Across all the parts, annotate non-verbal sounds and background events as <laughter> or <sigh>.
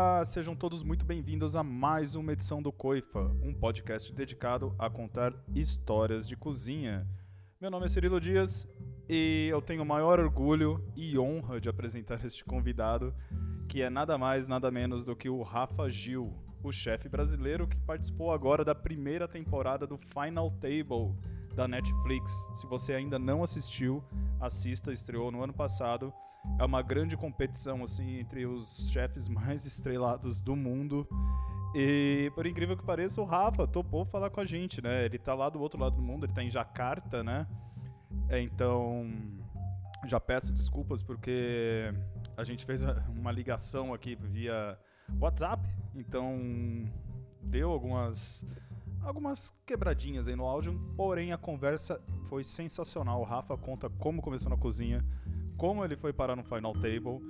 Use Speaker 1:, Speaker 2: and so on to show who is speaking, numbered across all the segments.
Speaker 1: Olá, sejam todos muito bem-vindos a mais uma edição do Coifa, um podcast dedicado a contar histórias de cozinha. Meu nome é Cirilo Dias e eu tenho o maior orgulho e honra de apresentar este convidado, que é nada mais, nada menos do que o Rafa Gil, o chefe brasileiro que participou agora da primeira temporada do Final Table da Netflix. Se você ainda não assistiu, assista, estreou no ano passado é uma grande competição assim entre os chefes <laughs> mais estrelados do mundo. E por incrível que pareça, o Rafa topou falar com a gente, né? Ele tá lá do outro lado do mundo, ele tá em Jacarta, né? É, então, já peço desculpas porque a gente fez uma ligação aqui via WhatsApp, então deu algumas algumas quebradinhas aí no áudio, porém a conversa foi sensacional. O Rafa conta como começou na cozinha, como ele foi parar no Final Table,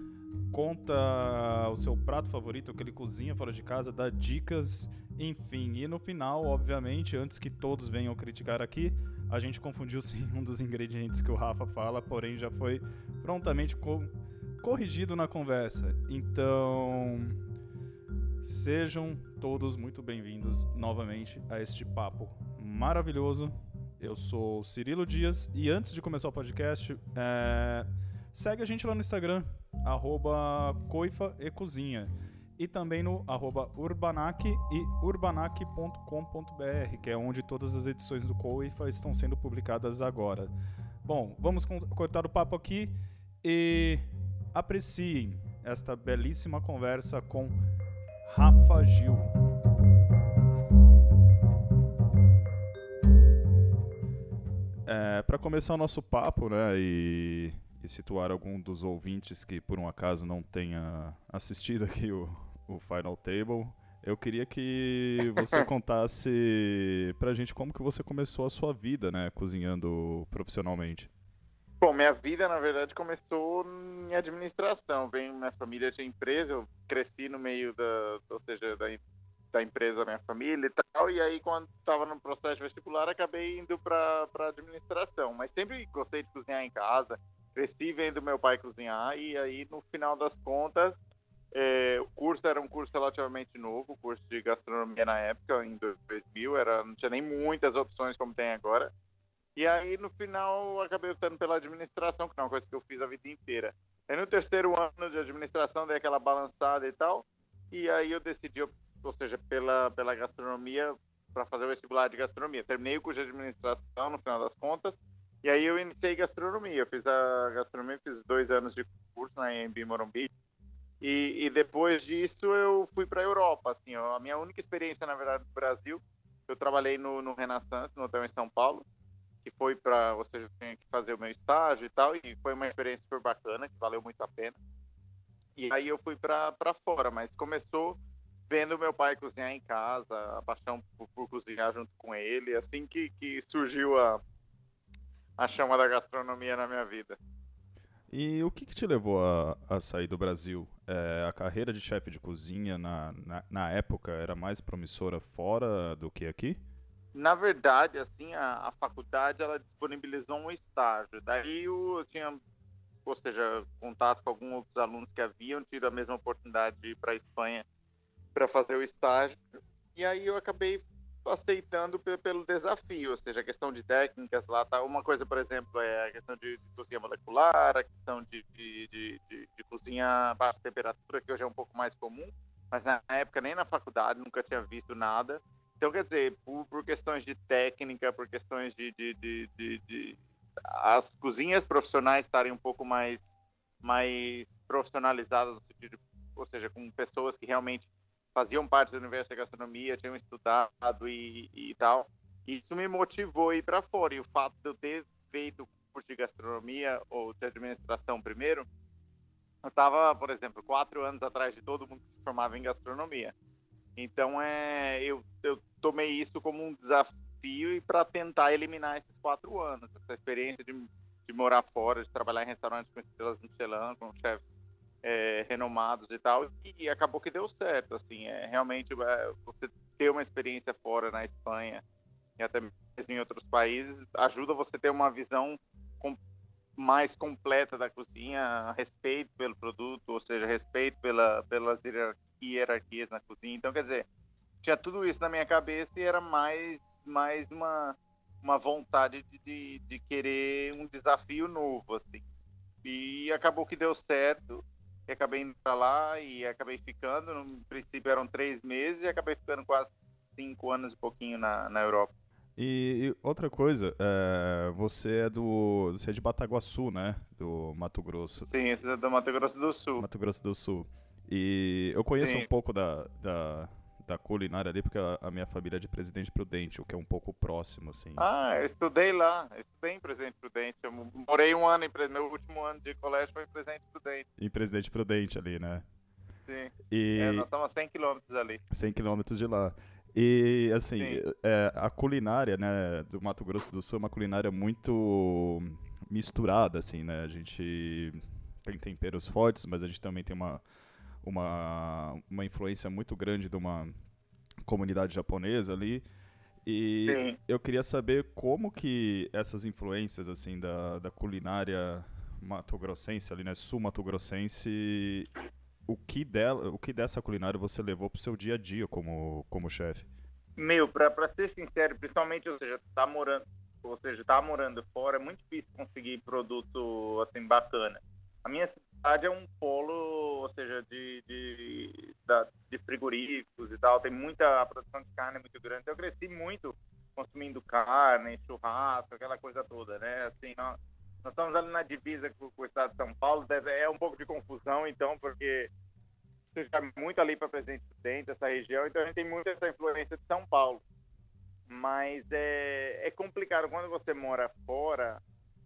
Speaker 1: conta o seu prato favorito, o que ele cozinha fora de casa, dá dicas, enfim. E no final, obviamente, antes que todos venham criticar aqui, a gente confundiu <laughs> sim um dos ingredientes que o Rafa fala, porém já foi prontamente co corrigido na conversa. Então, sejam todos muito bem-vindos novamente a este papo maravilhoso. Eu sou Cirilo Dias e antes de começar o podcast, é Segue a gente lá no Instagram, arroba coifa e cozinha. E também no arroba urbanac e urbanac.com.br, que é onde todas as edições do Coifa estão sendo publicadas agora. Bom, vamos cortar o papo aqui e apreciem esta belíssima conversa com Rafa Gil. É, Para começar o nosso papo, né, e e situar algum dos ouvintes que por um acaso não tenha assistido aqui o, o Final Table, eu queria que você <laughs> contasse pra gente como que você começou a sua vida, né, cozinhando profissionalmente.
Speaker 2: Bom, minha vida, na verdade, começou em administração. Vem, minha família tinha empresa, eu cresci no meio da, ou seja, da, da empresa da minha família e tal, e aí quando estava no processo vestibular, acabei indo para administração. Mas sempre gostei de cozinhar em casa, cresci vendo meu pai cozinhar e aí no final das contas é, o curso era um curso relativamente novo, o curso de gastronomia na época, em 2000, era, não tinha nem muitas opções como tem agora. E aí no final acabei optando pela administração, que é uma coisa que eu fiz a vida inteira. Aí no terceiro ano de administração dei aquela balançada e tal, e aí eu decidi, ou seja, pela, pela gastronomia, para fazer o vestibular de gastronomia. Terminei o curso de administração no final das contas, e aí eu iniciei gastronomia. Eu fiz a gastronomia, fiz dois anos de curso na EMB Morumbi. E, e depois disso eu fui para a Europa. Assim, ó, a minha única experiência, na verdade, no Brasil, eu trabalhei no, no Renaissance, no hotel em São Paulo, que foi para, ou seja, eu tinha que fazer o meu estágio e tal, e foi uma experiência super bacana, que valeu muito a pena. E aí eu fui para fora, mas começou vendo meu pai cozinhar em casa, a paixão por, por cozinhar junto com ele, assim que, que surgiu a, a chama da gastronomia na minha vida.
Speaker 1: E o que, que te levou a, a, sair do Brasil? É, a carreira de chefe de cozinha na, na, na, época era mais promissora fora do que aqui?
Speaker 2: Na verdade, assim, a, a faculdade ela disponibilizou um estágio. Daí eu, tinha, ou seja, contato com alguns outros alunos que haviam tido a mesma oportunidade de ir para a Espanha para fazer o estágio. E aí eu acabei aceitando pelo desafio, ou seja, a questão de técnicas lá tá. Uma coisa, por exemplo, é a questão de, de cozinha molecular, a questão de, de, de, de cozinha a baixa temperatura, que hoje é um pouco mais comum, mas na época nem na faculdade nunca tinha visto nada. Então, quer dizer, por, por questões de técnica, por questões de, de, de, as cozinhas profissionais estarem um pouco mais, mais profissionalizadas, ou seja, com pessoas que realmente faziam parte do universo da gastronomia, tinham estudado e, e tal. Isso me motivou a ir para fora. E o fato de eu ter feito curso de gastronomia ou de administração primeiro, eu estava, por exemplo, quatro anos atrás de todo mundo que se formava em gastronomia. Então, é, eu, eu tomei isso como um desafio e para tentar eliminar esses quatro anos, essa experiência de, de morar fora, de trabalhar em restaurantes com estrelas Michelin, com chefes é, renomados e tal, e acabou que deu certo, assim, é realmente é, você ter uma experiência fora na Espanha e até mesmo em outros países ajuda você a ter uma visão com, mais completa da cozinha, respeito pelo produto, ou seja, respeito pela, pelas hierarquias na cozinha. Então, quer dizer, tinha tudo isso na minha cabeça e era mais, mais uma, uma vontade de, de, de querer um desafio novo, assim. E acabou que deu certo, e acabei indo para lá e acabei ficando. No princípio eram três meses e acabei ficando quase cinco anos e pouquinho na, na Europa.
Speaker 1: E, e outra coisa, é, você é do. Você é de Bataguaçu, né? Do Mato Grosso.
Speaker 2: Sim, esse é do Mato Grosso do Sul.
Speaker 1: Mato Grosso do Sul. E eu conheço Sim. um pouco da, da, da culinária ali, porque a, a, minha família é de Presidente Prudente, o que é um pouco próximo, assim.
Speaker 2: Ah, eu estudei lá, eu estudei em Presidente Prudente. Eu morei um ano em meu último ano de colégio foi em Presidente Prudente.
Speaker 1: Em Presidente Prudente ali, né?
Speaker 2: Sim. E... É, nós estamos a 100 quilômetros ali.
Speaker 1: 100 quilômetros de lá. E, assim, é, a culinária, né, do Mato Grosso do Sul é uma culinária muito misturada, assim, né? A gente tem temperos fortes, mas a gente também tem uma uma, uma influência muito grande de uma comunidade japonesa ali. E Sim. eu queria saber como que essas influências assim da, da culinária mato-grossense ali, né, sul-mato-grossense, o que dela, o que dessa culinária você levou pro seu dia a dia como como chefe?
Speaker 2: Meu, para ser sincero, principalmente, ou seja, tá morando, ou seja, tá morando fora, é muito difícil conseguir produto assim bacana. A minha cidade é um polo, ou seja, de, de, de frigoríficos e tal, tem muita produção de carne muito grande. Eu cresci muito consumindo carne, churrasco, aquela coisa toda, né? Assim, nós, nós estamos ali na divisa com, com, o estado de São Paulo, é um pouco de confusão, então, porque você já muito ali para Presidente Prudente, essa região, então a gente tem muito essa influência de São Paulo. Mas é, é complicado quando você mora fora,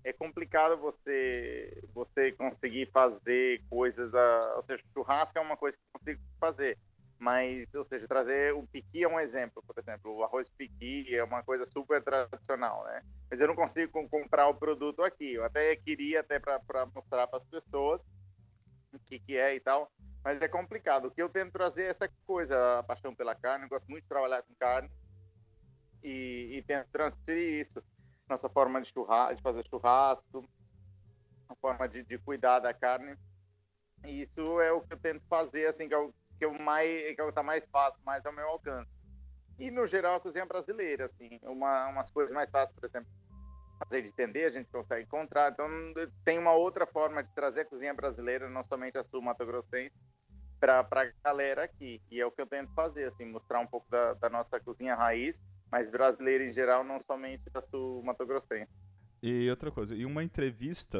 Speaker 2: é complicado você você conseguir fazer coisas, a, ou seja, churrasco é uma coisa que eu consigo fazer, mas, ou seja, trazer o piqui é um exemplo, por exemplo, o arroz piqui é uma coisa super tradicional, né? Mas eu não consigo comprar o produto aqui. Eu até queria até para mostrar para as pessoas o que que é e tal, mas é complicado. O que eu tento trazer é essa coisa, a paixão pela carne, eu gosto muito de trabalhar com carne e, e tento transferir isso nossa forma de, churrasco, de fazer churrasco, a forma de, de, cuidar da carne. E isso é o que eu tento fazer, assim, que é o que eu mais, que é tá mais fácil, mais ao meu alcance. E no geral a cozinha brasileira, assim, uma, umas coisas mais fáceis, por exemplo, fazer de entender, a gente consegue encontrar. Então tem uma outra forma de trazer a cozinha brasileira, não somente a sul Mato Grossense, para a galera aqui. E é o que eu tento fazer, assim, mostrar um pouco da, da nossa cozinha raiz mas brasileiro em geral, não somente da sul-mato grossense.
Speaker 1: E outra coisa, em uma entrevista,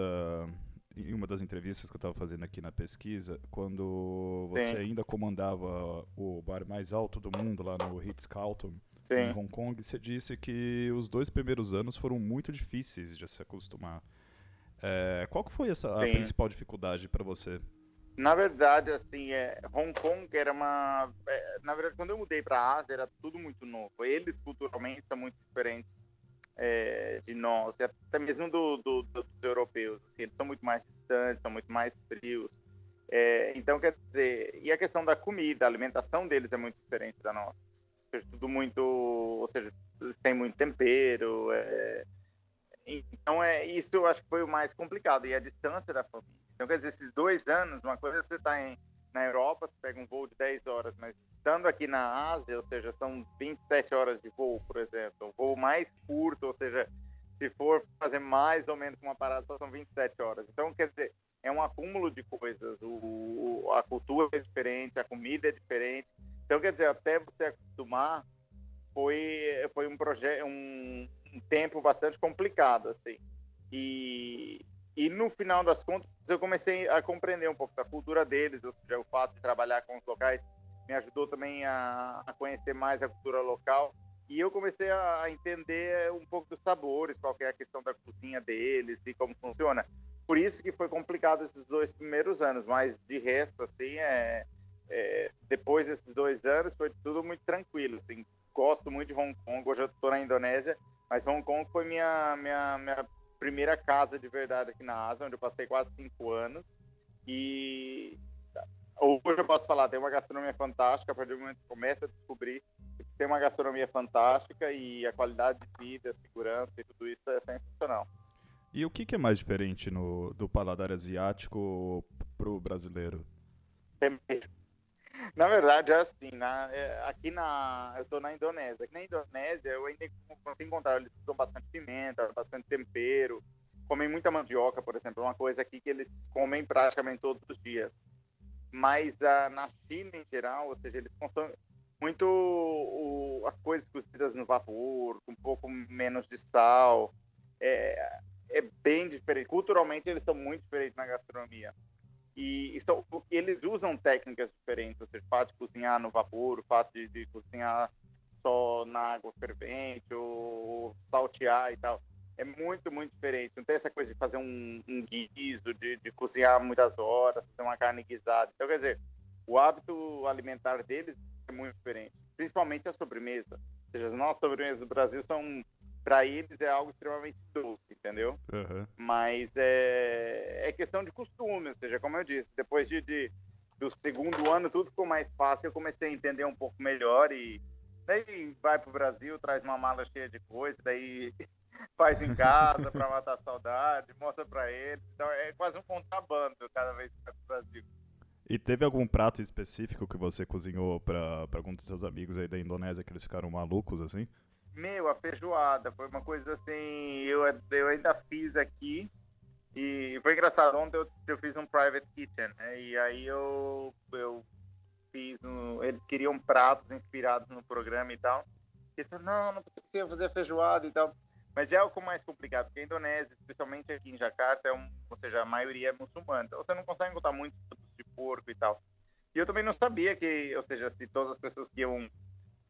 Speaker 1: em uma das entrevistas que eu estava fazendo aqui na pesquisa, quando você Sim. ainda comandava o bar mais alto do mundo lá no Ritz-Carlton, em Hong Kong, você disse que os dois primeiros anos foram muito difíceis de se acostumar. É, qual que foi essa, a principal dificuldade para você?
Speaker 2: Na verdade, assim, é, Hong Kong era uma. É, na verdade, quando eu mudei para a Ásia, era tudo muito novo. Eles, culturalmente, são muito diferentes é, de nós, até mesmo do, do, do, dos europeus. Assim, eles são muito mais distantes, são muito mais frios. É, então, quer dizer, e a questão da comida, a alimentação deles é muito diferente da nossa. Ou seja, tudo muito. Ou seja, sem muito tempero. É, então, é, isso eu acho que foi o mais complicado. E a distância da família. Então, quer dizer, esses dois anos, uma coisa é você está na Europa, você pega um voo de 10 horas, mas estando aqui na Ásia, ou seja, são 27 horas de voo, por exemplo, um voo mais curto, ou seja, se for fazer mais ou menos uma parada, só são 27 horas. Então, quer dizer, é um acúmulo de coisas. O, a cultura é diferente, a comida é diferente. Então, quer dizer, até você acostumar, foi, foi um projeto, um, um tempo bastante complicado, assim. E, e no final das contas, eu comecei a compreender um pouco da cultura deles, ou seja, o fato de trabalhar com os locais me ajudou também a, a conhecer mais a cultura local. E eu comecei a entender um pouco dos sabores, qual é a questão da cozinha deles e como funciona. Por isso que foi complicado esses dois primeiros anos, mas de resto, assim, é, é depois desses dois anos foi tudo muito tranquilo. Assim, gosto muito de Hong Kong, hoje eu estou na Indonésia, mas Hong Kong foi minha, minha, minha primeira casa de verdade aqui na Ásia, onde eu passei quase cinco anos. E hoje eu posso falar, tem uma gastronomia fantástica, a partir do momento que começa a descobrir tem uma gastronomia fantástica e a qualidade de vida, a segurança e tudo isso é sensacional.
Speaker 1: E o que, que é mais diferente no, do paladar asiático pro brasileiro?
Speaker 2: Tempero. Na verdade, é assim, na, é, aqui na. Eu tô na Indonésia. Aqui na Indonésia eu ainda consigo encontrar, eles usam bastante pimenta, bastante tempero, comem muita mandioca, por exemplo, é uma coisa aqui que eles comem praticamente todos os dias. Mas uh, na China em geral, ou seja, eles consomem muito o, as coisas cozidas no vapor, com um pouco menos de sal. É, é bem diferente. Culturalmente, eles são muito diferentes na gastronomia. E estão, eles usam técnicas diferentes, ou seja, o fato de cozinhar no vapor, o fato de, de cozinhar só na água fervente, ou saltear e tal. É muito, muito diferente. Não tem essa coisa de fazer um, um guiso, de, de cozinhar muitas horas, fazer uma carne guisada. Então, quer dizer, o hábito alimentar deles é muito diferente, principalmente a sobremesa. Ou seja, as nossas sobremesas do Brasil são para eles é algo extremamente doce, entendeu?
Speaker 1: Uhum.
Speaker 2: Mas é, é questão de costume, ou seja, como eu disse, depois de, de do segundo ano tudo ficou mais fácil, eu comecei a entender um pouco melhor e daí vai para o Brasil, traz uma mala cheia de coisa, daí <laughs> faz em casa para <laughs> matar a saudade, mostra para eles, então é quase um contrabando cada vez que vai para o Brasil.
Speaker 1: E teve algum prato específico que você cozinhou para algum dos seus amigos aí da Indonésia que eles ficaram malucos assim?
Speaker 2: Meu, a feijoada foi uma coisa assim. Eu, eu ainda fiz aqui. E foi engraçado. Ontem eu, eu fiz um private kitchen. Né? E aí eu, eu fiz. Um, eles queriam pratos inspirados no programa e tal. E eles falaram: não, não precisa fazer feijoada e tal. Mas é algo mais complicado, porque a Indonésia, especialmente aqui em Jakarta, é um, ou seja, a maioria é muçulmana. Então você não consegue encontrar muito de porco e tal. E eu também não sabia que, ou seja, se todas as pessoas que iam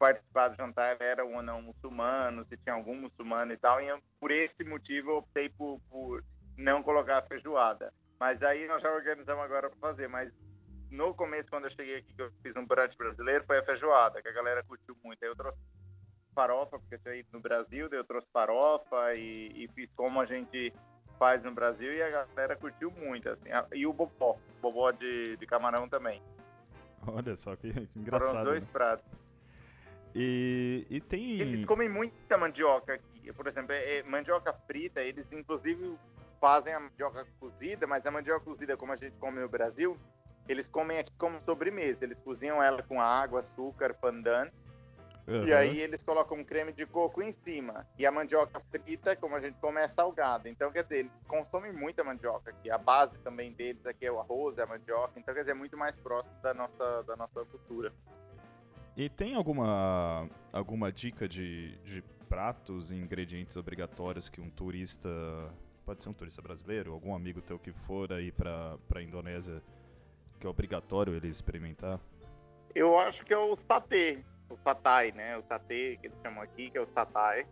Speaker 2: participar do jantar eram ou não muçulmanos, se tinha algum muçulmano e tal, e eu, por esse motivo eu optei por, por não colocar a feijoada. Mas aí nós já organizamos agora para fazer, mas no começo, quando eu cheguei aqui, que eu fiz um brunch brasileiro, foi a feijoada, que a galera curtiu muito. Aí eu trouxe farofa, porque eu tinha no Brasil, daí eu trouxe farofa e, e, fiz como a gente faz no Brasil e a galera curtiu muito, assim. E o bobó, bobó de, de camarão também.
Speaker 1: Olha só que engraçado.
Speaker 2: Foram dois
Speaker 1: né?
Speaker 2: pratos.
Speaker 1: E, e tem.
Speaker 2: Eles comem muita mandioca aqui. Por exemplo, é, é, mandioca frita, eles inclusive fazem a mandioca cozida, mas a mandioca cozida, como a gente come no Brasil, eles comem aqui como sobremesa. Eles cozinham ela com água, açúcar, pandan. Uhum. E aí eles colocam um creme de coco em cima. E a mandioca frita, como a gente come, é salgada. Então, quer dizer, eles consomem muita mandioca aqui. A base também deles aqui é o arroz, é a mandioca. Então, quer dizer, é muito mais próximo da nossa, da nossa cultura.
Speaker 1: E tem alguma, alguma dica de, de pratos e ingredientes obrigatórios que um turista, pode ser um turista brasileiro, algum amigo teu que for aí para a Indonésia, que é obrigatório ele experimentar?
Speaker 2: Eu acho que é o satê, o satai, né? O satê que eles chamam aqui, que é o satai,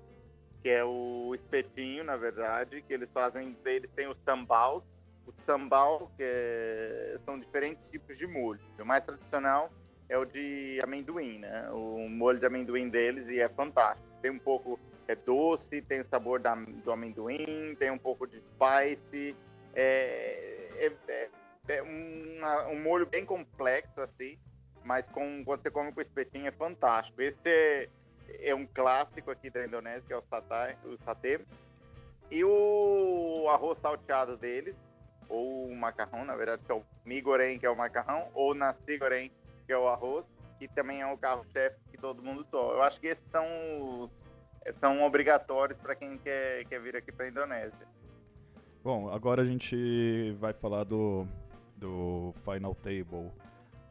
Speaker 2: que é o espetinho, na verdade, que eles fazem, eles têm os sambaus, o sambal, que é, são diferentes tipos de molho. O mais tradicional é o de amendoim, né? O molho de amendoim deles e é fantástico. Tem um pouco é doce, tem o sabor da, do amendoim, tem um pouco de spice. É, é, é, é uma, um molho bem complexo assim, mas com, quando você come com espetinho é fantástico. Esse é, é um clássico aqui da Indonésia, que é o satay, o satê. E o arroz salteado deles, ou o macarrão, na verdade, que é o mi goreng, que é o macarrão, ou nasi goreng, que é o arroz, que também é o carro-chefe que todo mundo toma. Eu acho que esses são os, são obrigatórios para quem quer, quer vir aqui para a Indonésia.
Speaker 1: Bom, agora a gente vai falar do, do Final Table.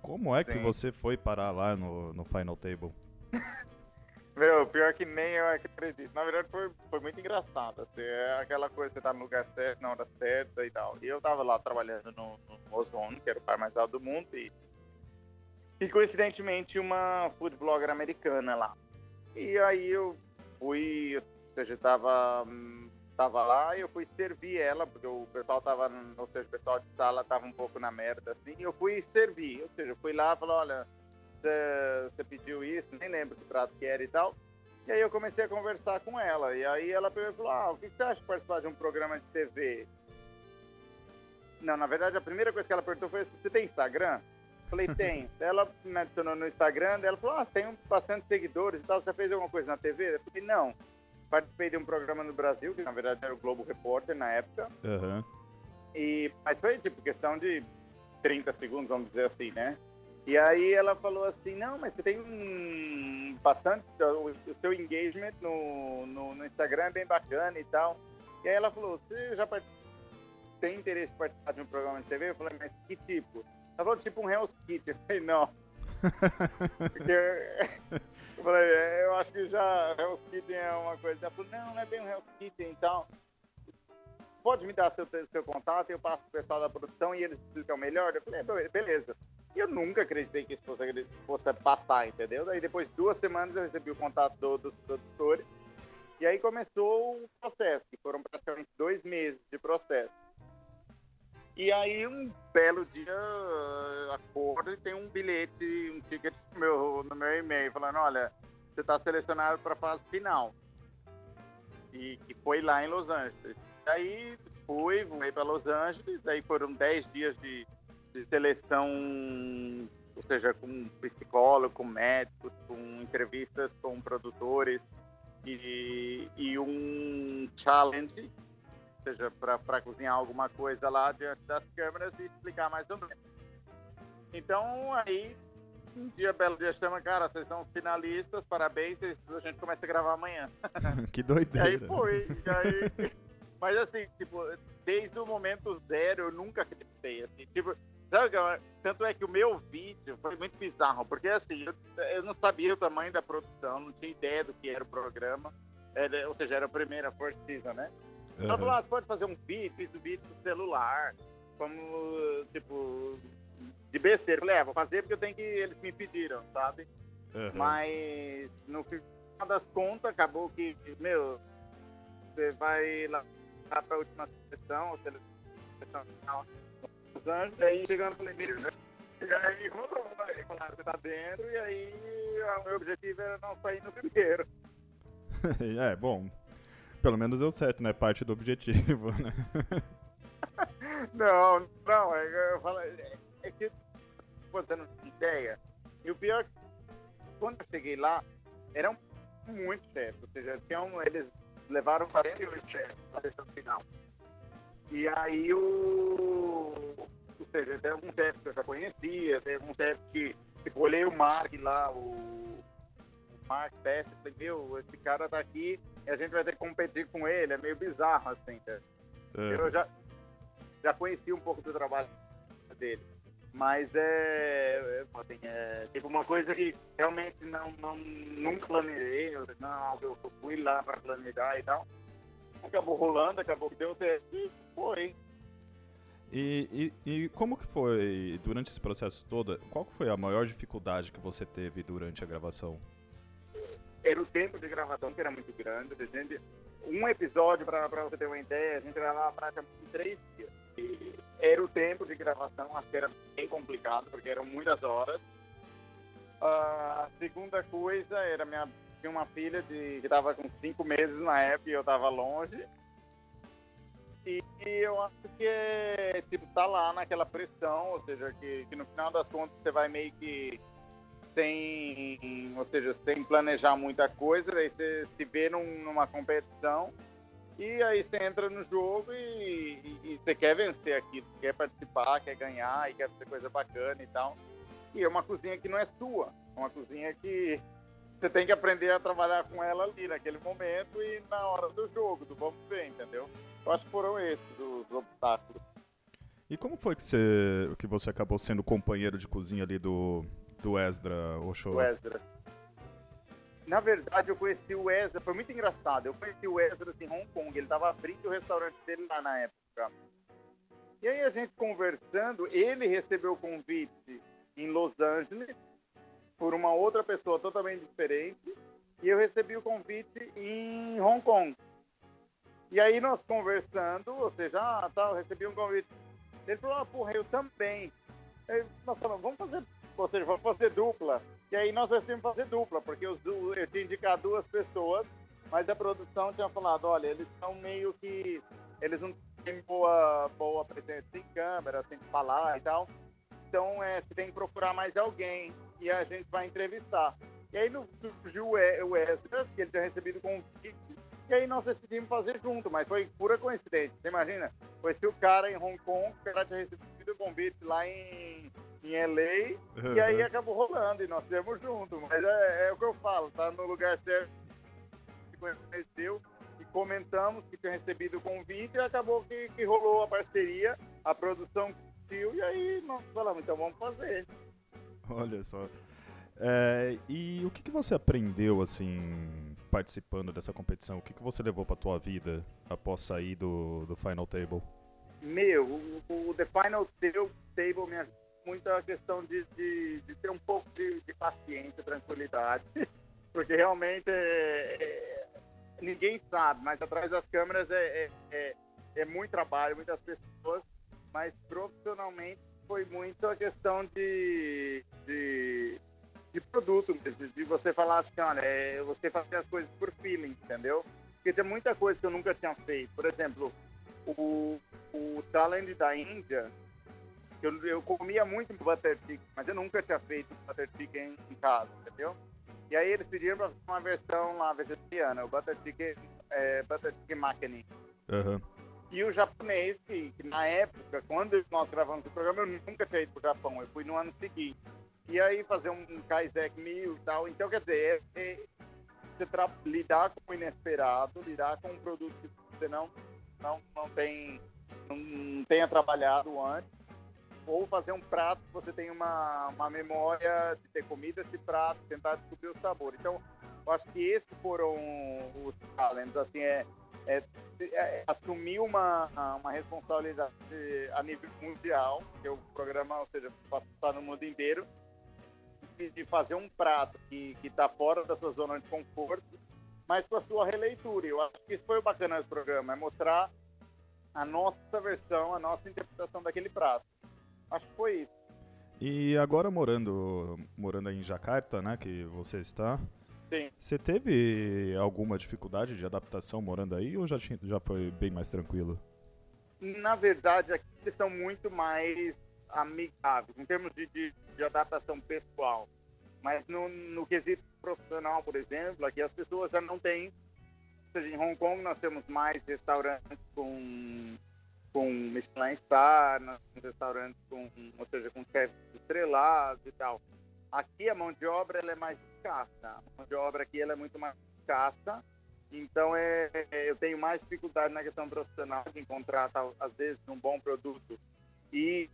Speaker 1: Como é Sim. que você foi parar lá no, no Final Table? <laughs>
Speaker 2: Meu, pior que nem eu acredito. Na verdade, foi, foi muito engraçado. Assim, é aquela coisa, você tá no lugar certo, na hora certa e tal. E eu tava lá trabalhando no, no Ozone, que era o par mais alto do mundo, e e coincidentemente uma food blogger americana lá. E aí eu fui, ou seja, tava, tava lá e eu fui servir ela, porque o pessoal tava, ou seja, o pessoal de sala tava um pouco na merda assim, e eu fui servir, ou seja, eu fui lá e falei, olha, você pediu isso, nem lembro que prato que era e tal. E aí eu comecei a conversar com ela, e aí ela falou, ah, o que você acha de participar de um programa de TV? Não, na verdade a primeira coisa que ela perguntou foi, você tem Instagram? Falei, tem. ela me adicionou no Instagram, ela falou, ah, tem bastante seguidores e tal, você fez alguma coisa na TV? Eu falei, não. participei de um programa no Brasil, que na verdade era o Globo Repórter na época.
Speaker 1: Aham.
Speaker 2: E, mas foi tipo questão de 30 segundos, vamos dizer assim, né? E aí ela falou assim, não, mas você tem um bastante, o, o seu engagement no, no, no Instagram é bem bacana e tal. E aí ela falou, você já part- tem interesse em participar de um programa de TV? Eu falei, mas que tipo? Ela falou, tipo um Hell's Kitchen. Eu falei, não. <laughs> Porque eu falei, "É, eu acho que já Hell's Kitchen é uma coisa. Ela falou, não, não é bem um Hell's Kitchen e tal. Pode me dar seu, seu contato, eu passo pro pessoal da produção e eles explicam melhor? Eu falei, "É, beleza. E eu nunca acreditei que isso fosse, fosse passar, entendeu? Daí depois de duas semanas eu recebi o contato do- dos produtores. E aí começou o processo, que foram praticamente dois meses de processo. E aí um belo dia acordo e tem um bilhete, um ticket no meu, no meu e-mail falando, olha, você está selecionado para a fase final. E que foi lá em Los Angeles. Aí fui, voei para Los Angeles, aí foram 10 dias de, de seleção, ou seja, com psicólogo, com médicos, com entrevistas com produtores e, e um challenge, seja, para cozinhar alguma coisa lá diante das câmeras e explicar mais ou menos. Então, aí, um dia, belo dia, chama, cara, vocês são finalistas, parabéns, a gente começa a gravar amanhã. <laughs>
Speaker 1: que
Speaker 2: E
Speaker 1: doideira.
Speaker 2: aí foi, e aí... <laughs> Mas assim, tipo, desde o momento zero eu nunca acreditei, assim, tipo, sabe, tanto é que o meu vídeo foi muito bizarro, porque assim, eu, eu não sabia o tamanho da produção, não tinha ideia do que era o programa, ou seja, era a primeira First Season, né? Ela falou, ah, pode fazer um vídeo no celular, como, tipo, de besteira. Eu falei, é, vou fazer porque eu tenho que, eles me pediram, sabe?
Speaker 1: Aham.
Speaker 2: Mas no final das contas, acabou que, meu, você vai lá para a última sessão, ou seleção final Los Angeles, aí chegando no primeiro, né? E aí rolou, aí falaram, você tá dentro, e aí o meu objetivo era não sair no primeiro. <laughs>
Speaker 1: é, bom. Pelo menos deu certo, né? Parte do objetivo, <laughs> né?
Speaker 2: Não, não, é, eu falo, é, é que, tem ideia. E o pior, é que quando eu cheguei lá, eram muito chefes, ou seja, tinham, eles levaram 48 chefes na sessão final. E aí o. Ou seja, tem alguns chefes que eu já conhecia, tem alguns chefes que. Tipo, olhei o Mark lá, o. O Mark Best, falei, meu, esse cara tá aqui e a gente vai ter que competir com ele, é meio bizarro assim, né? Eu
Speaker 1: Aham.
Speaker 2: já, já conheci um pouco do trabalho dele. Mas é, é, assim, é tipo uma coisa que realmente não, não nunca planejei, eu, não, eu fui lá para planejar e tal. Acabou rolando, acabou que deu certo e foi.
Speaker 1: E, e, e como que foi, durante esse processo todo, qual foi a maior dificuldade que você teve durante a gravação?
Speaker 2: Era o tempo de gravação que era muito grande. A gente, um episódio, para você ter uma ideia, a gente gravava praticamente três dias. E era o tempo de gravação, acho que era bem complicado, porque eram muitas horas. A segunda coisa era minha tinha uma filha de, que estava com cinco meses na época e eu estava longe. E, e eu acho que é, tipo, tá lá naquela pressão, ou seja, que, que no final das contas você vai meio que sem, ou seja, sem planejar muita coisa, aí você se vê num- numa competição e aí você entra no jogo e, e- e você quer vencer aquilo, quer participar, quer ganhar e quer fazer coisa bacana e tal. E é uma cozinha que não é sua, é uma cozinha que você tem que aprender a trabalhar com ela ali naquele momento e na hora do jogo, do vamos ver, entendeu? Eu acho que foram esses os obstáculos.
Speaker 1: E como foi que você, que você acabou sendo companheiro de cozinha ali do, do Esdra Ochoa?
Speaker 2: o Ezra. Na verdade, eu conheci o Ezra, foi muito engraçado. Eu conheci o Ezra em Hong Kong, ele estava abrindo o restaurante dele lá na época. E aí a gente conversando, ele recebeu o convite em Los Angeles por uma outra pessoa totalmente diferente, e eu recebi o convite em Hong Kong. E aí nós conversando, ou seja, ah, tá, eu recebi um convite. Ele falou, ah, porra, eu também. Nós falamos, vamos fazer, ou seja, vamos fazer dupla. E aí nós decidimos fazer dupla, porque du- eu tinha indicado duas pessoas, mas a produção tinha falado, olha, eles são meio que. Eles não têm boa, boa presença em câmera, sem falar e tal. Então é, você tem que procurar mais alguém e a gente vai entrevistar. E aí surgiu o Ezra, que ele tinha recebido convite, E aí nós decidimos fazer junto, mas foi pura coincidência. Você imagina? Se o cara em Hong Kong, o cara tinha recebido o convite lá em, em LA, uhum. e aí acabou rolando, e nós fizemos junto. Mas é, é, o que eu falo, tá no lugar certo, se conheceu, e comentamos que tinha recebido o convite, e acabou que, que rolou a parceria, a produção e aí nós falamos, então vamos fazer.
Speaker 1: Olha só. É, e o que, que você aprendeu, assim, participando dessa competição? O que, que você levou para tua vida após sair do, do Final Table?
Speaker 2: Meu, o, o The Final Table me ajudou muito a questão de, de, de ter um pouco de, de, paciência, tranquilidade, <laughs> porque realmente é, é, ninguém sabe, mas atrás das câmeras é, é, é, é muito trabalho, muitas pessoas, mas profissionalmente foi muito a questão de, de, de produto, de você falar assim, olha, é você fazer as coisas por feeling, entendeu? Porque tem muita coisa que eu nunca tinha feito. Por exemplo, o, o talent da Índia, eu, eu comia muito butter chicken, mas eu nunca tinha feito butter chicken em casa, entendeu? E aí eles pediram para fazer uma versão lá vegetariana, o butter chicken, é, butter chicken.
Speaker 1: Uhum.
Speaker 2: E o japonês, que, que, na época, quando nós gravamos o programa, eu nunca tinha ido para o Japão, eu fui no ano seguinte. E aí fazer um, Kaisek Mil e tal. Então, quer dizer, é, é, você lidar com o inesperado, lidar com um produto que você não, não, não, tem, não, não tenha trabalhado antes, ou fazer um prato que você tem uma, uma memória de ter comido esse prato, tentar descobrir o sabor. Então, eu acho que esses foram os talentos, assim, é é, é, assumir uma, uma responsabilidade a nível mundial, que é o programa, ou seja, passar no mundo inteiro, de, fazer um prato que está fora da sua zona de conforto, mas com a sua releitura. Eu acho que isso foi o bacana desse programa, é mostrar a nossa versão, a nossa interpretação daquele prato. Acho que foi isso.
Speaker 1: E agora morando, morando aí em Jakarta, né, que você está,
Speaker 2: Sim.
Speaker 1: Você teve alguma dificuldade de adaptação morando aí ou já, tinha, já foi bem mais tranquilo?
Speaker 2: Na verdade, aqui eles são muito mais amigáveis, em termos de, de, de adaptação pessoal. Mas no, no, quesito profissional, por exemplo, aqui as pessoas já não têm. Ou seja, em Hong Kong nós temos mais restaurantes com, com Michelin Star, temos restaurantes com, ou seja, com chefes estrelados e tal. Aqui a mão de obra ela é mais escassa. A mão de obra aqui ela é muito mais escassa. Então é, é eu tenho mais dificuldade na questão profissional de encontrar às vezes um bom produto e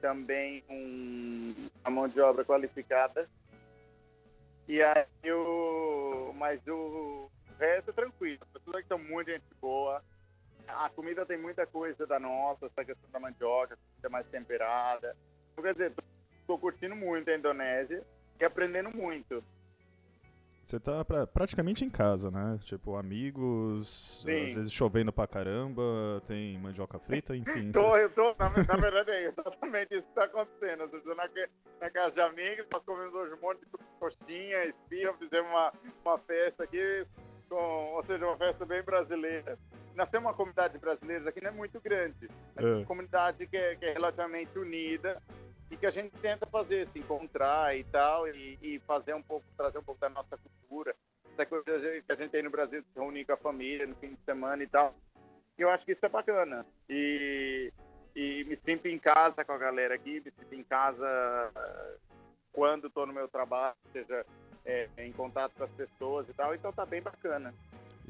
Speaker 2: também um, a mão de obra qualificada. E aí o, mas o resto é tranquilo. As pessoas aqui são muito gente boa. A comida tem muita coisa da nossa, essa questão da mandioca, comida mais temperada. Então, quer dizer, estou curtindo muito a Indonésia e aprendendo muito.
Speaker 1: Você tá pra, praticamente em casa, né? Tipo, amigos, Sim. às vezes chovendo pra caramba, tem mandioca frita, enfim. <laughs>
Speaker 2: tô, eu tô, na, na, verdade é exatamente isso que tá acontecendo. Eu tô na, na casa de amigos, nós comemos hoje um monte de coxinha, esfirra, fizemos uma, uma festa aqui, com, ou seja, uma festa bem brasileira. Nós temos uma comunidade brasileira aqui, não é muito grande. É uma comunidade que é, que é relativamente unida, e que a gente tenta fazer, se encontrar e tal, e, e, fazer um pouco, trazer um pouco da nossa cultura, essa coisa que a gente tem no Brasil, se reunir com a família no fim de semana e tal. E eu acho que isso é bacana. E, e me sinto em casa com a galera aqui, me sinto em casa eh, quando estou no meu trabalho, seja é, em contato com as pessoas e tal, então tá bem bacana.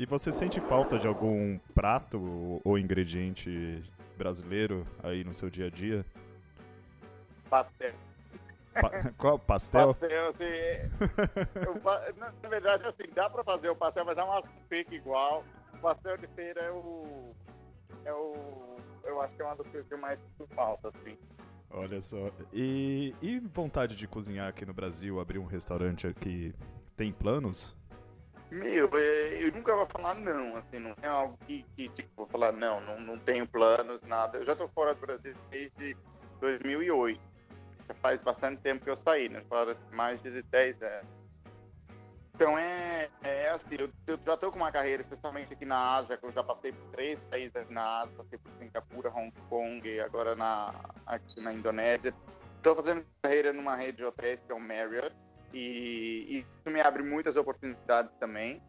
Speaker 1: E você sente falta de algum prato ou ingrediente brasileiro aí no seu dia a dia?
Speaker 2: pastel.
Speaker 1: Pa <laughs> qual? Pastel?
Speaker 2: Pastel, assim. eu, na, verdade, assim, dá pra fazer o pastel, mas é uma fica igual. O pastel de feira é o. É o. Eu acho que é uma das coisas que mais falta, assim.
Speaker 1: Olha só. E, e vontade de cozinhar aqui no Brasil, abrir um restaurante aqui? Tem planos?
Speaker 2: Meu, é, eu nunca vou falar não, assim, não é algo que, que tipo, vou falar não, não, não tenho planos, nada. Eu já tô fora do Brasil desde 2008 já faz bastante tempo que eu saí, né? Faz mais de 10 anos. Então é, é assim, eu, eu, já estou com uma carreira, especialmente aqui na Ásia, que eu já passei por três países na Ásia, passei por Singapura, Hong Kong agora na, aqui na Indonésia. Estou fazendo carreira numa rede de hotéis que é o Marriott e, isso me abre muitas oportunidades também.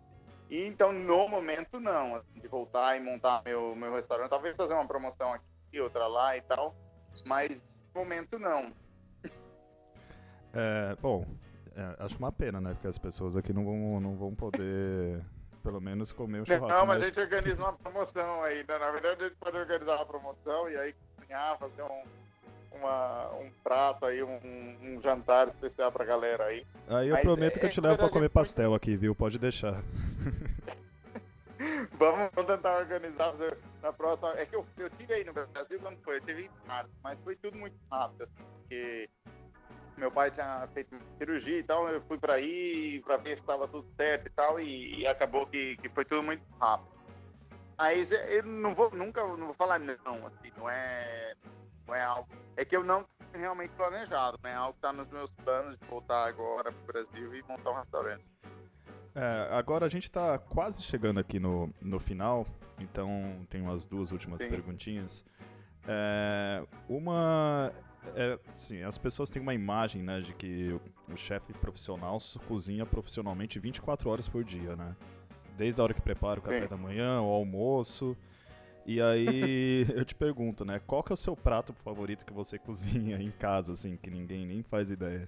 Speaker 2: E então, no momento, não. Assim, de voltar e montar meu, meu restaurante. Talvez fazer uma promoção aqui, outra lá e tal. Mas, no momento, não.
Speaker 1: É, bom, é, acho uma pena, né? Porque as pessoas aqui não vão, não vão poder, pelo menos, comer o churrasco.
Speaker 2: Não, mas, mas... a gente organiza uma promoção aí. Né? Na verdade, a gente pode organizar uma promoção e aí cozinhar, fazer um, uma, um prato aí, um, um jantar especial pra galera aí.
Speaker 1: Aí eu mas prometo é, que eu te levo pra comer pastel aqui, viu? Pode deixar. <laughs>
Speaker 2: vamos, tentar organizar na próxima. É que eu, eu tive aí no Brasil quando foi? Eu tive em março, mas foi tudo muito rápido, assim, porque meu pai tinha feito cirurgia e tal, eu fui para aí para ver se estava tudo certo e tal, e, e, acabou que, que foi tudo muito rápido. Mas eu não vou nunca não vou falar não, assim, não é não é algo é que eu não realmente planejado, né? É algo que está nos meus planos de voltar agora para o Brasil e montar um restaurante.
Speaker 1: É, agora a gente está quase chegando aqui no, no final, então tem umas duas últimas Sim. perguntinhas. É, uma é, sim, as pessoas têm uma imagem, né, de que o, chefe profissional cozinha profissionalmente 24 horas por dia, né? Desde a hora que prepara o café sim. da manhã, o almoço. E aí <laughs> eu te pergunto, né, qual que é o seu prato favorito que você <laughs> cozinha em casa, assim, que ninguém nem faz ideia?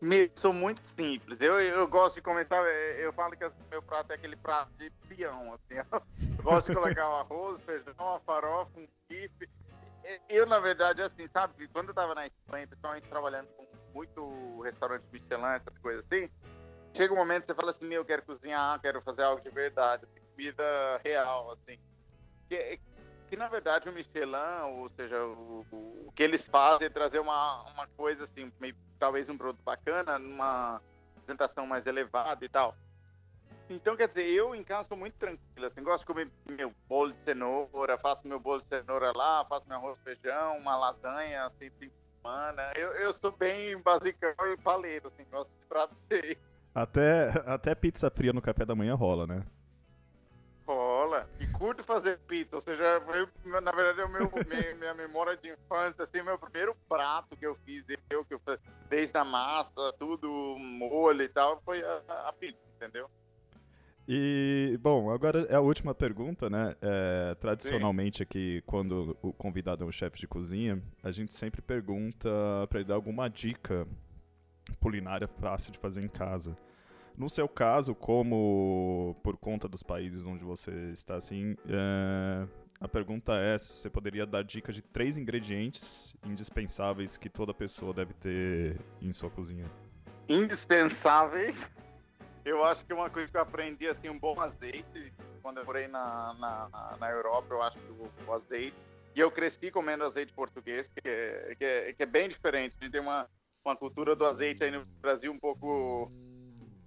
Speaker 2: Me, sou muito simples. Eu, eu gosto de começar. Eu falo que meu prato é aquele prato de peão, assim. Eu gosto de colocar o arroz, feijão, a farofa, um bife eu, na verdade, assim, sabe, quando eu tava na Espanha, principalmente trabalhando com muito restaurante Michelin, essas coisas assim, chega um momento que você fala assim, meu, eu quero cozinhar, quero fazer algo de verdade, assim, comida real, assim. Que, que na verdade o Michelin, ou seja, o, o, que eles fazem é trazer uma, uma coisa assim, meio, talvez um produto bacana, numa apresentação mais elevada e tal. Então, quer dizer, eu em casa sou muito tranquilo, assim, gosto de comer meu bolo de cenoura, faço meu bolo de cenoura lá, faço meu arroz feijão, uma lasanha, assim, fim de semana. Eu, eu sou bem basicão e paleiro, assim, gosto de prato <laughs> cheio.
Speaker 1: Até, até pizza fria no café da manhã rola, né?
Speaker 2: Curto fazer pizza, ou seja, eu, na verdade é o meu, <laughs> minha, minha memória de infância, assim, meu primeiro prato que eu fiz, eu que eu fiz, desde a massa, tudo, molho e tal, foi a, a pizza, entendeu?
Speaker 1: E, bom, agora é a última pergunta, né? É, tradicionalmente Sim. aqui, quando o convidado é um chefe de cozinha, a gente sempre pergunta para ele dar alguma dica culinária fácil de fazer em casa. No seu caso, como por conta dos países onde você está, assim, é, a pergunta é se você poderia dar dica de três ingredientes indispensáveis que toda pessoa deve ter em sua cozinha.
Speaker 2: Indispensáveis? Eu acho que uma coisa que eu aprendi, assim, um bom azeite, quando eu morei na, na, na Europa, eu acho que o, o azeite, e eu cresci comendo azeite português, que é, que é, que é bem diferente. A gente tem uma, uma cultura do azeite aí no Brasil um pouco.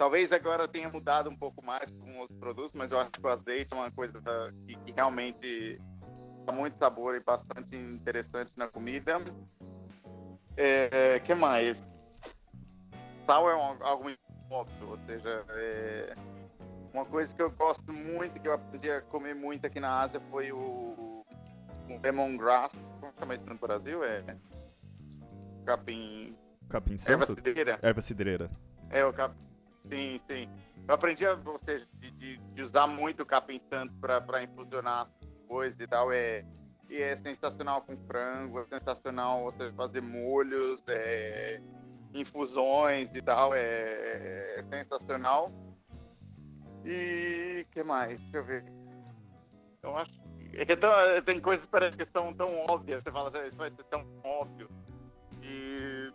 Speaker 2: Talvez agora tenha mudado um pouco mais com os produtos, mas eu acho que o azeite é uma coisa que, que realmente dá muito sabor e bastante interessante na comida. É, que mais? Sal é um, algo óbvio, ou seja, é... uma coisa que eu gosto muito, que eu aprendi a comer muito aqui na Ásia foi o, o lemongrass, como chama isso no Brasil? É capim...
Speaker 1: Capim santo? Erva cidreira. Erva cidreira.
Speaker 2: É, o capim... Sim, sim. Eu aprendi, ou seja, de, de, de usar muito o capim santo para infusionar as coisas e tal, é... E é sensacional com frango, é sensacional fazer molhos, é infusões e tal, é, é sensacional. E que mais? Deixa eu ver. Eu acho é que tão, tem coisas que parecem que são tão óbvias, você fala assim, isso vai ser tão óbvio. E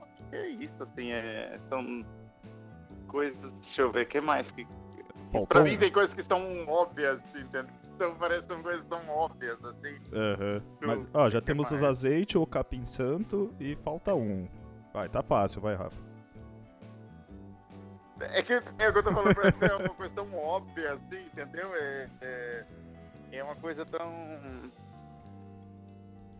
Speaker 2: acho que é isso, assim, é, são coisas, deixa eu ver, o que mais que. Faltou pra mim tem coisas que são óbvias, entendeu? Então parecem coisas tão óbvias, assim.
Speaker 1: Uhum. Mas, ó, já temos mais? os azeite, o capim santo e falta um. Vai, tá fácil, vai, Rafa.
Speaker 2: É que, é que eu tô falando pra você, é uma coisa tão óbvia assim, entendeu? É, é, é uma coisa tão.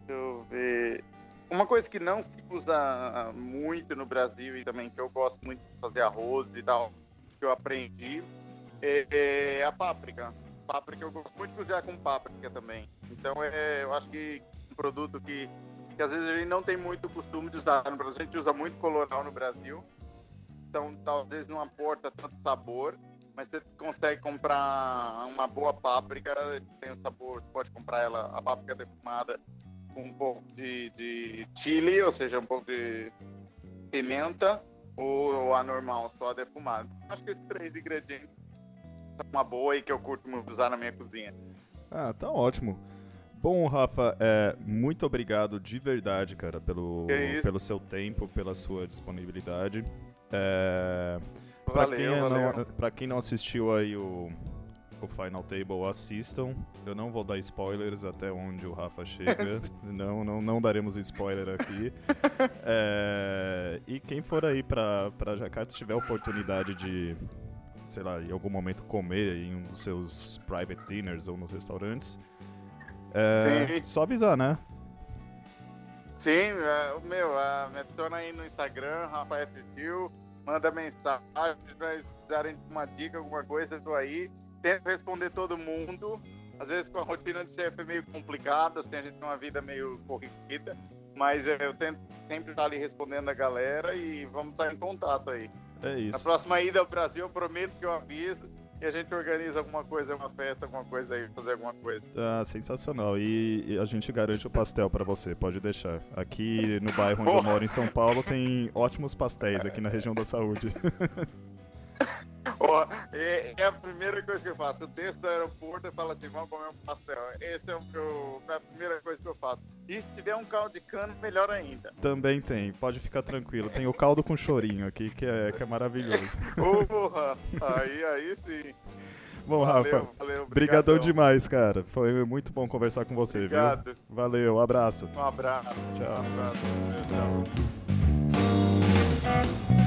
Speaker 2: Deixa eu ver. Uma coisa que não se usa muito no Brasil e também que eu gosto muito de fazer arroz e tal, que eu aprendi, é, é a páprica. Páprica, eu gosto muito de cozinhar com páprica também. Então é, eu acho que um produto que que às vezes a gente não tem muito costume de usar no Brasil. A gente usa muito colonal no Brasil, então talvez não aporta tanto sabor. mas você consegue comprar uma boa páprica, tem um sabor, você pode comprar ela, a páprica defumada com um pouco de, de chili, ou seja, um pouco de pimenta, ou a normal, só a defumada. Acho que esses três ingredientes são uma boa e que eu curto muito usar na minha cozinha.
Speaker 1: Ah, tá ótimo. Bom, Rafa, é, muito obrigado de verdade, cara, pelo, pelo seu tempo, pela sua disponibilidade. É, para quem, não, quem não assistiu aí o, o Final Table, assistam. Eu não vou dar spoilers até onde o Rafa chega. <laughs> não, não, não daremos spoiler aqui. É, e quem for aí pra, pra Jakarta, se tiver oportunidade de, sei lá, em algum momento comer em um dos seus private dinners ou nos restaurantes, é, só avisar, né?
Speaker 2: Sim, é, meu, uh, me adiciona aí no Instagram, Rafael Gil, manda mensagem, se precisarem de uma dica, alguma coisa, eu tô aí. Tento responder todo mundo. Às vezes com a rotina de chefe é meio complicada, assim, a gente tem uma vida meio corrida, mas é, eu tento sempre estar ali respondendo a galera e vamos estar em contato aí.
Speaker 1: É isso.
Speaker 2: Na próxima ida ao Brasil, eu prometo que eu aviso e a gente organiza alguma coisa, uma festa, alguma coisa aí, fazer alguma coisa.
Speaker 1: Ah, sensacional. E, e a gente garante o pastel para você, pode deixar. Aqui no bairro onde Porra. eu moro, em São Paulo, tem ótimos pastéis aqui na região da saúde. <laughs>
Speaker 2: É, é, a primeira coisa que eu faço. Eu desço do aeroporto e falo assim, vamos comer um pastel. Esse é, o meu, é a primeira coisa que eu faço. E se tiver um caldo de cana, melhor ainda.
Speaker 1: Também tem, pode ficar tranquilo. Tem o caldo com chorinho aqui, que é, que é maravilhoso.
Speaker 2: Porra, aí, aí sim.
Speaker 1: Bom, valeu, Rafa, valeu, obrigadão demais, cara. Foi muito bom conversar com você,
Speaker 2: Obrigado.
Speaker 1: viu? Valeu, um abraço.
Speaker 2: Um abraço.
Speaker 1: Tchau.
Speaker 2: Um abraço. Tchau.